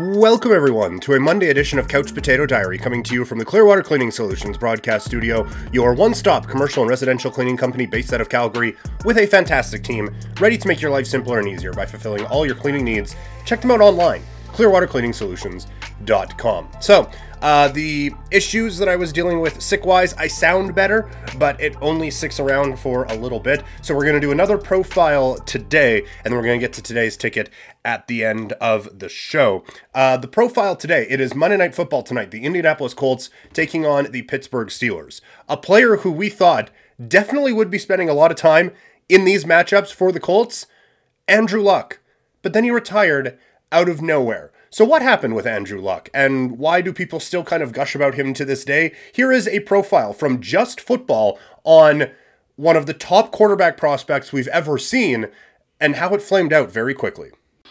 Welcome, everyone, to a Monday edition of Couch Potato Diary, coming to you from the Clearwater Cleaning Solutions broadcast studio, your one stop commercial and residential cleaning company based out of Calgary, with a fantastic team ready to make your life simpler and easier by fulfilling all your cleaning needs. Check them out online, clearwatercleaningsolutions.com. So, uh, the issues that I was dealing with sick wise, I sound better, but it only sticks around for a little bit. So we're going to do another profile today, and we're going to get to today's ticket at the end of the show. Uh, the profile today, it is Monday Night Football tonight. The Indianapolis Colts taking on the Pittsburgh Steelers. A player who we thought definitely would be spending a lot of time in these matchups for the Colts, Andrew Luck. But then he retired out of nowhere. So, what happened with Andrew Luck, and why do people still kind of gush about him to this day? Here is a profile from Just Football on one of the top quarterback prospects we've ever seen, and how it flamed out very quickly.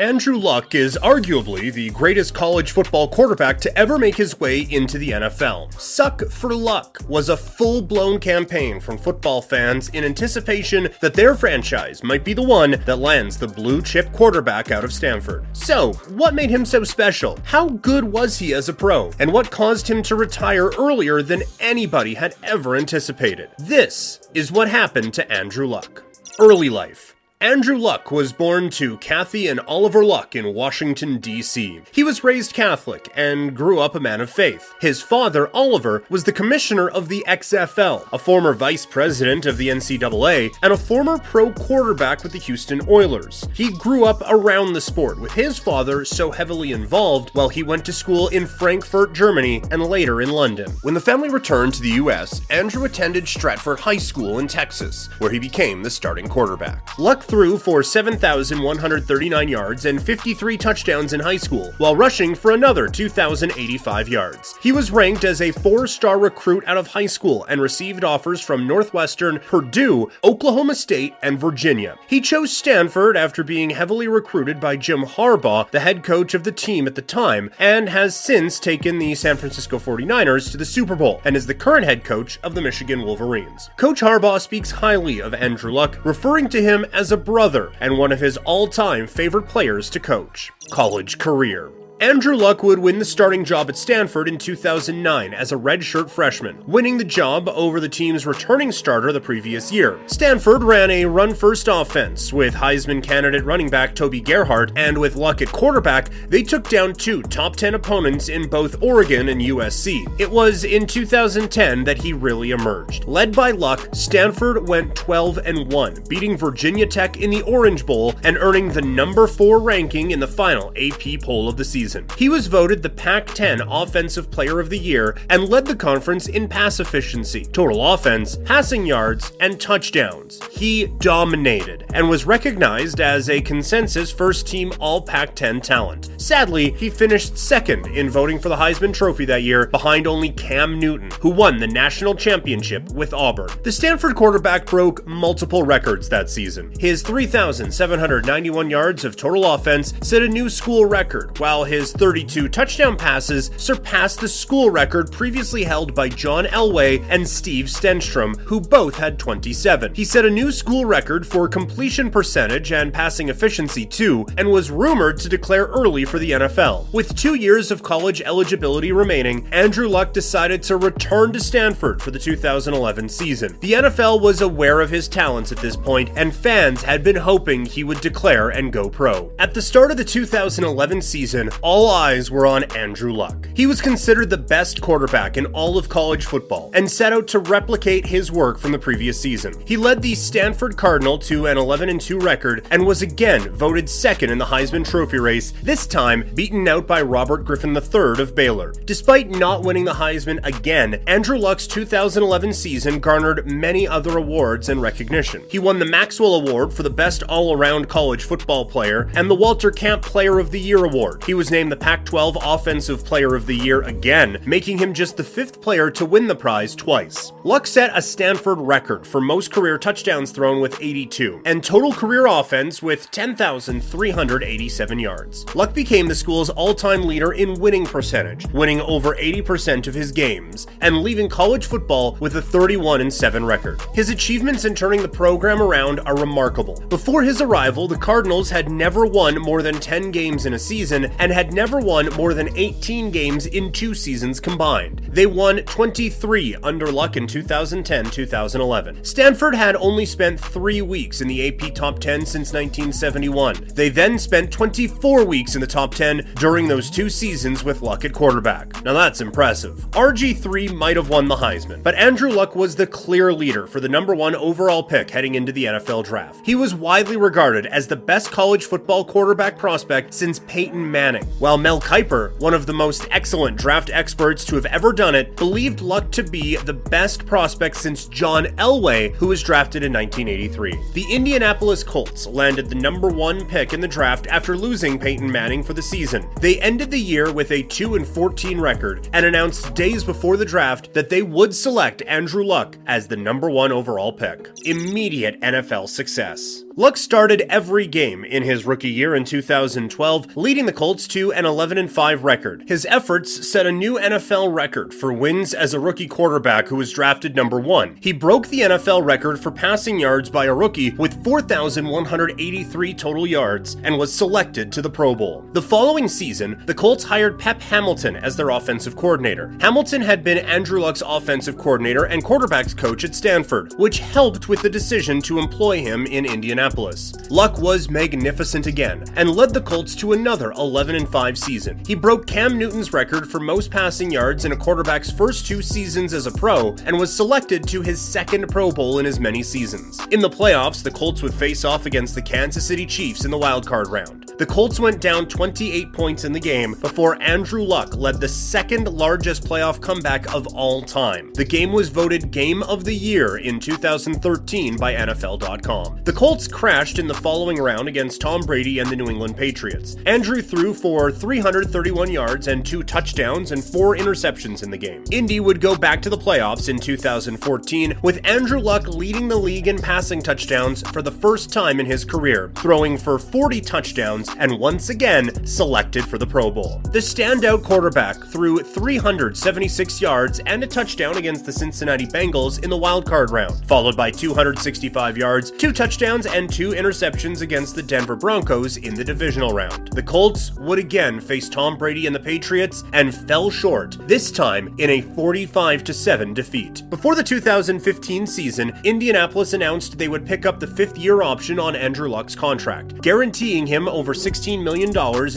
Andrew Luck is arguably the greatest college football quarterback to ever make his way into the NFL. Suck for Luck was a full blown campaign from football fans in anticipation that their franchise might be the one that lands the blue chip quarterback out of Stanford. So, what made him so special? How good was he as a pro? And what caused him to retire earlier than anybody had ever anticipated? This is what happened to Andrew Luck. Early life. Andrew Luck was born to Kathy and Oliver Luck in Washington, D.C. He was raised Catholic and grew up a man of faith. His father, Oliver, was the commissioner of the XFL, a former vice president of the NCAA, and a former pro quarterback with the Houston Oilers. He grew up around the sport, with his father so heavily involved while he went to school in Frankfurt, Germany, and later in London. When the family returned to the U.S., Andrew attended Stratford High School in Texas, where he became the starting quarterback. Luck threw for 7,139 yards and 53 touchdowns in high school, while rushing for another 2,085 yards. He was ranked as a four star recruit out of high school and received offers from Northwestern, Purdue, Oklahoma State, and Virginia. He chose Stanford after being heavily recruited by Jim Harbaugh, the head coach of the team at the time, and has since taken the San Francisco 49ers to the Super Bowl and is the current head coach of the Michigan Wolverines. Coach Harbaugh speaks highly of Andrew Luck, referring to him as a brother and one of his all time favorite players to coach. College career. Andrew Luck would win the starting job at Stanford in 2009 as a redshirt freshman, winning the job over the team's returning starter the previous year. Stanford ran a run first offense with Heisman candidate running back Toby Gerhart, and with Luck at quarterback, they took down two top 10 opponents in both Oregon and USC. It was in 2010 that he really emerged. Led by Luck, Stanford went 12 and 1, beating Virginia Tech in the Orange Bowl and earning the number 4 ranking in the final AP poll of the season season. He was voted the Pac 10 Offensive Player of the Year and led the conference in pass efficiency, total offense, passing yards, and touchdowns. He dominated and was recognized as a consensus first team All Pac 10 talent. Sadly, he finished second in voting for the Heisman Trophy that year, behind only Cam Newton, who won the national championship with Auburn. The Stanford quarterback broke multiple records that season. His 3,791 yards of total offense set a new school record, while his his 32 touchdown passes surpassed the school record previously held by John Elway and Steve Stenstrom, who both had 27. He set a new school record for completion percentage and passing efficiency too, and was rumored to declare early for the NFL. With two years of college eligibility remaining, Andrew Luck decided to return to Stanford for the 2011 season. The NFL was aware of his talents at this point, and fans had been hoping he would declare and go pro. At the start of the 2011 season, all eyes were on Andrew Luck. He was considered the best quarterback in all of college football and set out to replicate his work from the previous season. He led the Stanford Cardinal to an 11 2 record and was again voted second in the Heisman Trophy race, this time beaten out by Robert Griffin III of Baylor. Despite not winning the Heisman again, Andrew Luck's 2011 season garnered many other awards and recognition. He won the Maxwell Award for the best all around college football player and the Walter Camp Player of the Year Award. He was named named the Pac 12 Offensive Player of the Year again, making him just the fifth player to win the prize twice. Luck set a Stanford record for most career touchdowns thrown with 82, and total career offense with 10,387 yards. Luck became the school's all time leader in winning percentage, winning over 80% of his games, and leaving college football with a 31 7 record. His achievements in turning the program around are remarkable. Before his arrival, the Cardinals had never won more than 10 games in a season and had had never won more than 18 games in two seasons combined. They won 23 under Luck in 2010 2011. Stanford had only spent three weeks in the AP Top 10 since 1971. They then spent 24 weeks in the top 10 during those two seasons with Luck at quarterback. Now that's impressive. RG3 might have won the Heisman, but Andrew Luck was the clear leader for the number one overall pick heading into the NFL draft. He was widely regarded as the best college football quarterback prospect since Peyton Manning, while Mel Kiper, one of the most excellent draft experts to have ever done it, believed Luck to be the best prospect since John Elway, who was drafted in 1983. The Indianapolis Colts landed the number one pick in the draft after losing Peyton Manning for the season. They ended the year with a 2 and 14 record and announced days before the draft that they would select Andrew Luck as the number one overall pick. Immediate NFL success. Luck started every game in his rookie year in 2012, leading the Colts to an 11 5 record. His efforts set a new NFL record for wins as a rookie quarterback who was drafted number one. He broke the NFL record for passing yards by a rookie with 4,183 total yards and was selected to the Pro Bowl. The following season, the Colts hired Pep Hamilton as their offensive coordinator. Hamilton had been Andrew Luck's offensive coordinator and quarterbacks coach at Stanford, which helped with the decision to employ him in Indianapolis. Luck was magnificent again and led the Colts to another 11 5 season. He broke Cam Newton's record for most passing yards in a quarterback's first two seasons as a pro and was selected to his second Pro Bowl in as many seasons. In the playoffs, the Colts would face off against the Kansas City Chiefs in the wildcard round. The Colts went down 28 points in the game before Andrew Luck led the second largest playoff comeback of all time. The game was voted Game of the Year in 2013 by NFL.com. The Colts crashed in the following round against Tom Brady and the New England Patriots. Andrew threw for 331 yards and two touchdowns and four interceptions in the game. Indy would go back to the playoffs in 2014 with Andrew Luck leading the league in passing touchdowns for the first time in his career, throwing for 40 touchdowns and once again selected for the Pro Bowl. The standout quarterback threw 376 yards and a touchdown against the Cincinnati Bengals in the wildcard round, followed by 265 yards, two touchdowns, and two interceptions against the Denver Broncos in the divisional round. The Colts would again face Tom Brady and the Patriots and fell short, this time in a 45 7 defeat. Before the 2015 season, Indianapolis announced they would pick up the fifth year option on Andrew Luck's contract, guaranteeing him over $16 million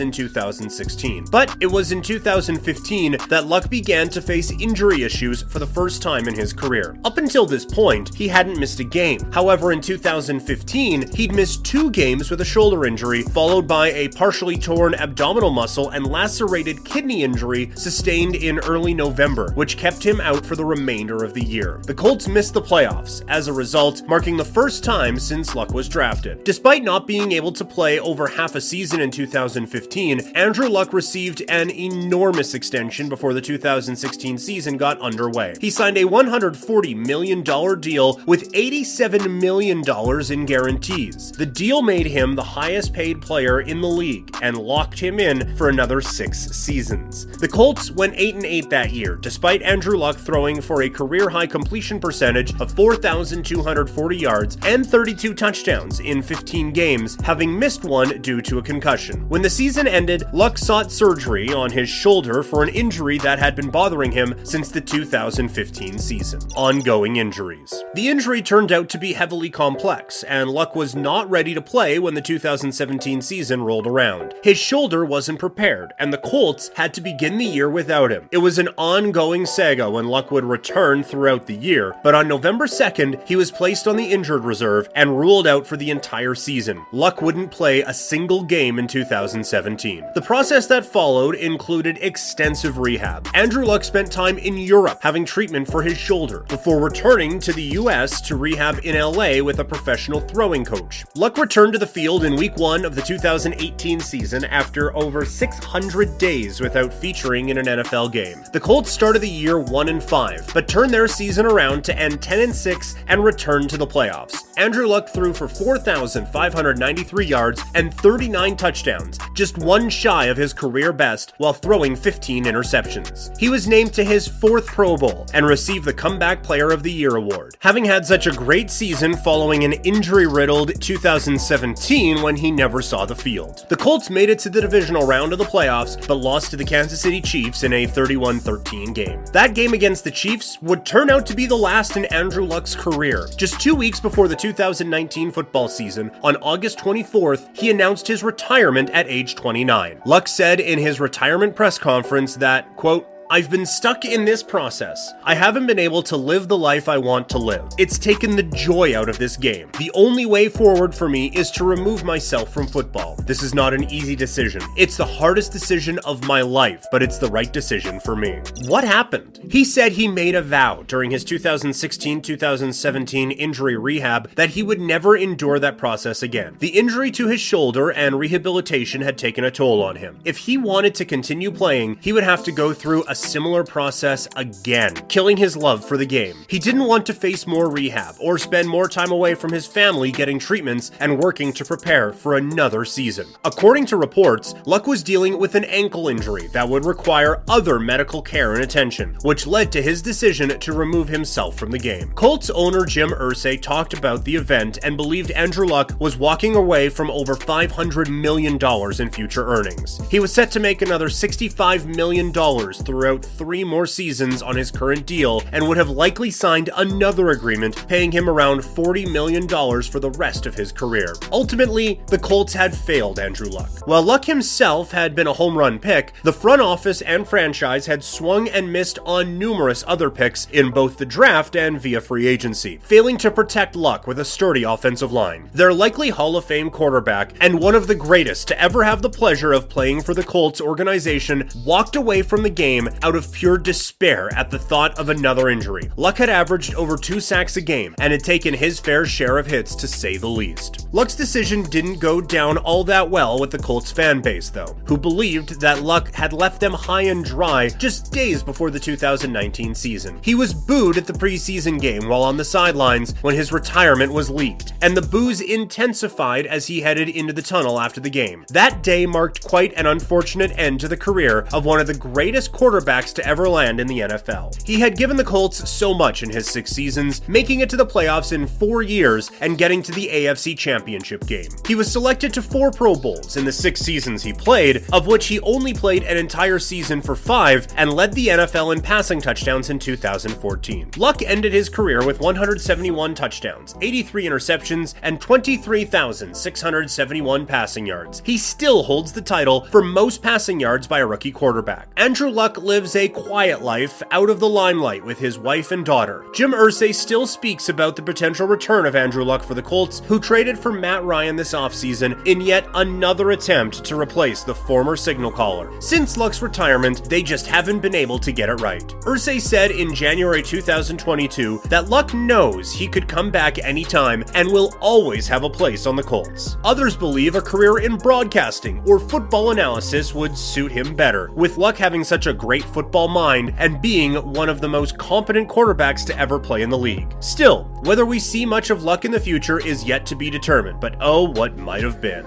in 2016. But it was in 2015 that Luck began to face injury issues for the first time in his career. Up until this point, he hadn't missed a game. However, in 2015, he'd missed two games with a shoulder injury, followed by a partially torn abdominal muscle and lacerated kidney injury sustained in early November, which kept him out for the remainder of the year. The Colts missed the playoffs, as a result, marking the first time since Luck was drafted. Despite not being able to play over half a season in 2015, Andrew Luck received an enormous extension before the 2016 season got underway. He signed a $140 million deal with $87 million in guarantees. The deal made him the highest paid player in the league and locked him in for another six seasons. The Colts went 8 and 8 that year, despite Andrew Luck throwing for a career high completion percentage of 4,240 yards and 32 touchdowns in 15 games, having missed one due to a concussion. When the season ended, Luck sought surgery on his shoulder for an injury that had been bothering him since the 2015 season. Ongoing injuries. The injury turned out to be heavily complex, and Luck was not ready to play when the 2017 season rolled around. His shoulder wasn't prepared, and the Colts had to begin the year without him. It was an ongoing saga when Luck would return throughout the year, but on November 2nd, he was placed on the injured reserve and ruled out for the entire season. Luck wouldn't play a single game in 2017. The process that followed included extensive rehab. Andrew Luck spent time in Europe having treatment for his shoulder before returning to the US to rehab in LA with a professional throwing coach. Luck returned to the field in week 1 of the 2018 season after over 600 days without featuring in an NFL game. The Colts started the year 1 and 5, but turned their season around to end 10 and 6 and return to the playoffs. Andrew Luck threw for 4,593 yards and 39 39 touchdowns, just one shy of his career best, while throwing 15 interceptions. He was named to his fourth Pro Bowl and received the Comeback Player of the Year award, having had such a great season following an injury riddled 2017 when he never saw the field. The Colts made it to the divisional round of the playoffs, but lost to the Kansas City Chiefs in a 31 13 game. That game against the Chiefs would turn out to be the last in Andrew Luck's career. Just two weeks before the 2019 football season, on August 24th, he announced his retirement at age 29. Luck said in his retirement press conference that, quote, I've been stuck in this process. I haven't been able to live the life I want to live. It's taken the joy out of this game. The only way forward for me is to remove myself from football. This is not an easy decision. It's the hardest decision of my life, but it's the right decision for me. What happened? He said he made a vow during his 2016 2017 injury rehab that he would never endure that process again. The injury to his shoulder and rehabilitation had taken a toll on him. If he wanted to continue playing, he would have to go through a similar process again, killing his love for the game. He didn't want to face more rehab or spend more time away from his family getting treatments and working to prepare for another season. According to reports, Luck was dealing with an ankle injury that would require other medical care and attention, which led to his decision to remove himself from the game. Colts owner Jim Irsay talked about the event and believed Andrew Luck was walking away from over $500 million in future earnings. He was set to make another $65 million throughout throughout three more seasons on his current deal and would have likely signed another agreement paying him around $40 million for the rest of his career. Ultimately, the Colts had failed Andrew Luck. While Luck himself had been a home run pick, the front office and franchise had swung and missed on numerous other picks in both the draft and via free agency, failing to protect Luck with a sturdy offensive line. Their likely Hall of Fame quarterback and one of the greatest to ever have the pleasure of playing for the Colts organization walked away from the game out of pure despair at the thought of another injury. Luck had averaged over two sacks a game and had taken his fair share of hits to say the least. Luck's decision didn't go down all that well with the Colts fan base, though, who believed that Luck had left them high and dry just days before the 2019 season. He was booed at the preseason game while on the sidelines when his retirement was leaked, and the boos intensified as he headed into the tunnel after the game. That day marked quite an unfortunate end to the career of one of the greatest quarterbacks quarterbacks to ever land in the NFL. He had given the Colts so much in his six seasons, making it to the playoffs in four years and getting to the AFC Championship game. He was selected to four Pro Bowls in the six seasons he played, of which he only played an entire season for five and led the NFL in passing touchdowns in 2014. Luck ended his career with 171 touchdowns, 83 interceptions, and 23,671 passing yards. He still holds the title for most passing yards by a rookie quarterback. Andrew Luck lives a quiet life out of the limelight with his wife and daughter. Jim Irsay still speaks about the potential return of Andrew Luck for the Colts, who traded for Matt Ryan this offseason in yet another attempt to replace the former signal caller. Since Luck's retirement, they just haven't been able to get it right. Irsay said in January 2022 that Luck knows he could come back anytime and will always have a place on the Colts. Others believe a career in broadcasting or football analysis would suit him better, with Luck having such a great football mind and being one of the most competent quarterbacks to ever play in the league. Still, whether we see much of luck in the future is yet to be determined, but oh, what might have been.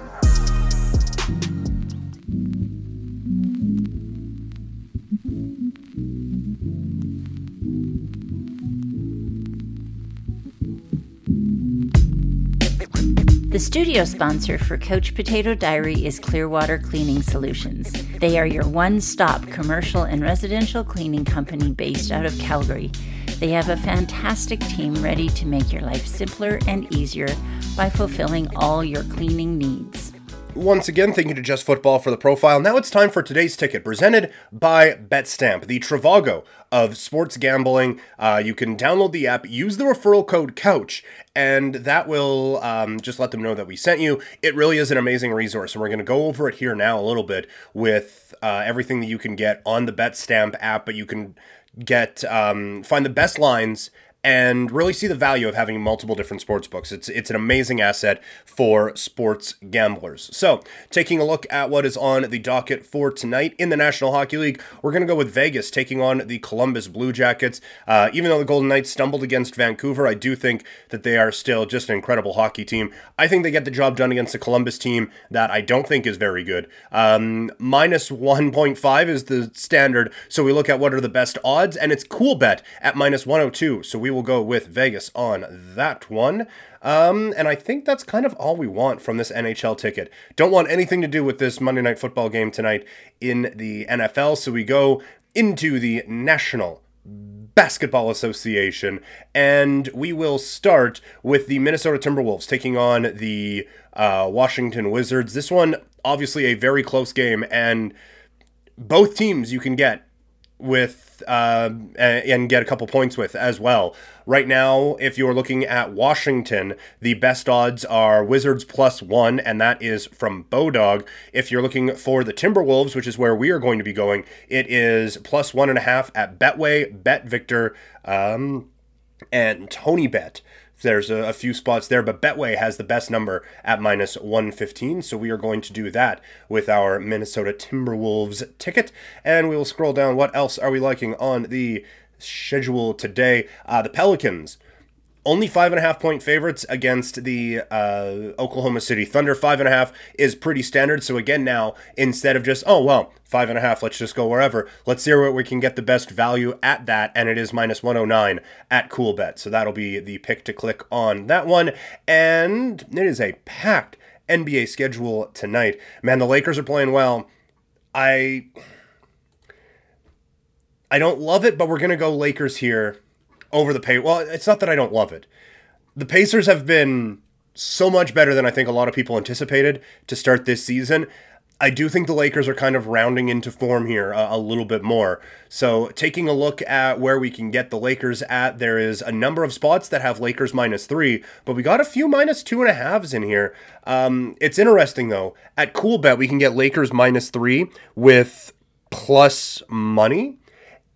The studio sponsor for Couch Potato Diary is Clearwater Cleaning Solutions. They are your one stop commercial and residential cleaning company based out of Calgary. They have a fantastic team ready to make your life simpler and easier by fulfilling all your cleaning needs. Once again, thank you to Just Football for the profile. Now it's time for today's ticket, presented by BetStamp, the Trivago of sports gambling. Uh, you can download the app, use the referral code COUCH, and that will um, just let them know that we sent you. It really is an amazing resource, and we're going to go over it here now a little bit with uh, everything that you can get on the BetStamp app, but you can get um, find the best lines and really see the value of having multiple different sports books. It's it's an amazing asset for sports gamblers. So, taking a look at what is on the docket for tonight in the National Hockey League, we're going to go with Vegas taking on the Columbus Blue Jackets. Uh, even though the Golden Knights stumbled against Vancouver, I do think that they are still just an incredible hockey team. I think they get the job done against the Columbus team that I don't think is very good. Um, minus 1.5 is the standard, so we look at what are the best odds, and it's Coolbet at minus 102. So we will go with Vegas on that one. Um, and I think that's kind of all we want from this NHL ticket. Don't want anything to do with this Monday Night Football game tonight in the NFL. So we go into the National Basketball Association, and we will start with the Minnesota Timberwolves taking on the uh, Washington Wizards. This one, obviously, a very close game, and both teams you can get with uh, and get a couple points with as well. Right now, if you're looking at Washington, the best odds are Wizards plus one, and that is from Bodog. If you're looking for the Timberwolves, which is where we are going to be going, it is plus one and a half at Betway, Bet Victor, um, and Tony Bet. There's a, a, few spots there, but Betway has the best number at minus 115. So we are going to do that with our Minnesota Timberwolves ticket. And we will scroll down. What else are we liking on the schedule today? Uh, the Pelicans only five and a half point favorites against the uh, Oklahoma City Thunder. Five and a half is pretty standard. So again, now instead of just oh well, five and a half, let's just go wherever. Let's see where we can get the best value at that, and it is minus 109 at Coolbet. So that'll be the pick to click on that one, and it is a packed NBA schedule tonight. Man, the Lakers are playing well. I I don't love it, but we're gonna go Lakers here over the pay. Well, it's not that I don't love it. The Pacers have been so much better than I think a lot of people anticipated to start this season. I do think the Lakers are kind of rounding into form here a, a, little bit more. So, taking a look at where we can get the Lakers at, there is a number of spots that have Lakers minus three, but we got a few minus two and a halves in here. Um, it's interesting though. At Cool Bet, we can get Lakers minus three with plus money,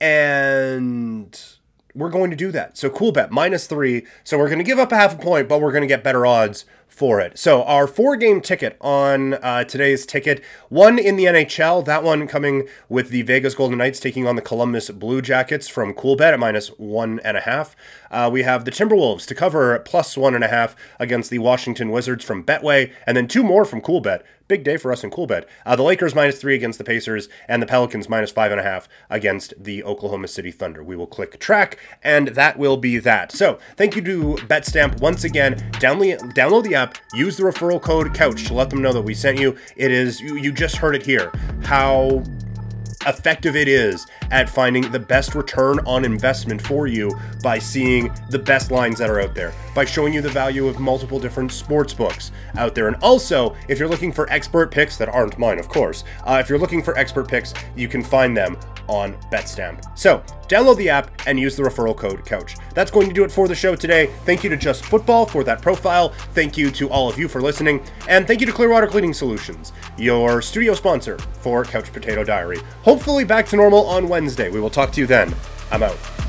and we're going to do that. So cool bet minus three. So we're going to give up a half a point, but we're going to get better odds for it. So our four game ticket on uh, today's ticket, one in the NHL, that one coming with the Vegas Golden Knights taking on the Columbus Blue Jackets from Coolbet at minus one and a half. Uh, we have the Timberwolves to cover plus one and a half against the Washington Wizards from Betway, and then two more from Coolbet. Big day for us in Coolbet. Uh, the Lakers minus three against the Pacers, and the Pelicans minus five and a half against the Oklahoma City Thunder. We will click track, and that will be that. So thank you to BetStamp once again. Download, download the use the referral code COUCH to let them know that we sent you. It is, you, you just heard it here, how effective it is at finding the best return on investment for you by seeing the best lines that are out there, by showing you the value of multiple different sports books out there. And also, if you're looking for expert picks that aren't mine, of course, uh, if you're looking for expert picks, you can find them on BetStamp. So, download the app and use the referral code COUCH. That's going to do it for the show today. Thank you to Just Football for that profile. Thank you to all of you for listening. And thank you to Clearwater Cleaning Solutions, your studio sponsor for Couch Potato Diary. Hopefully back to normal on Wednesday. We will talk to you then. I'm out.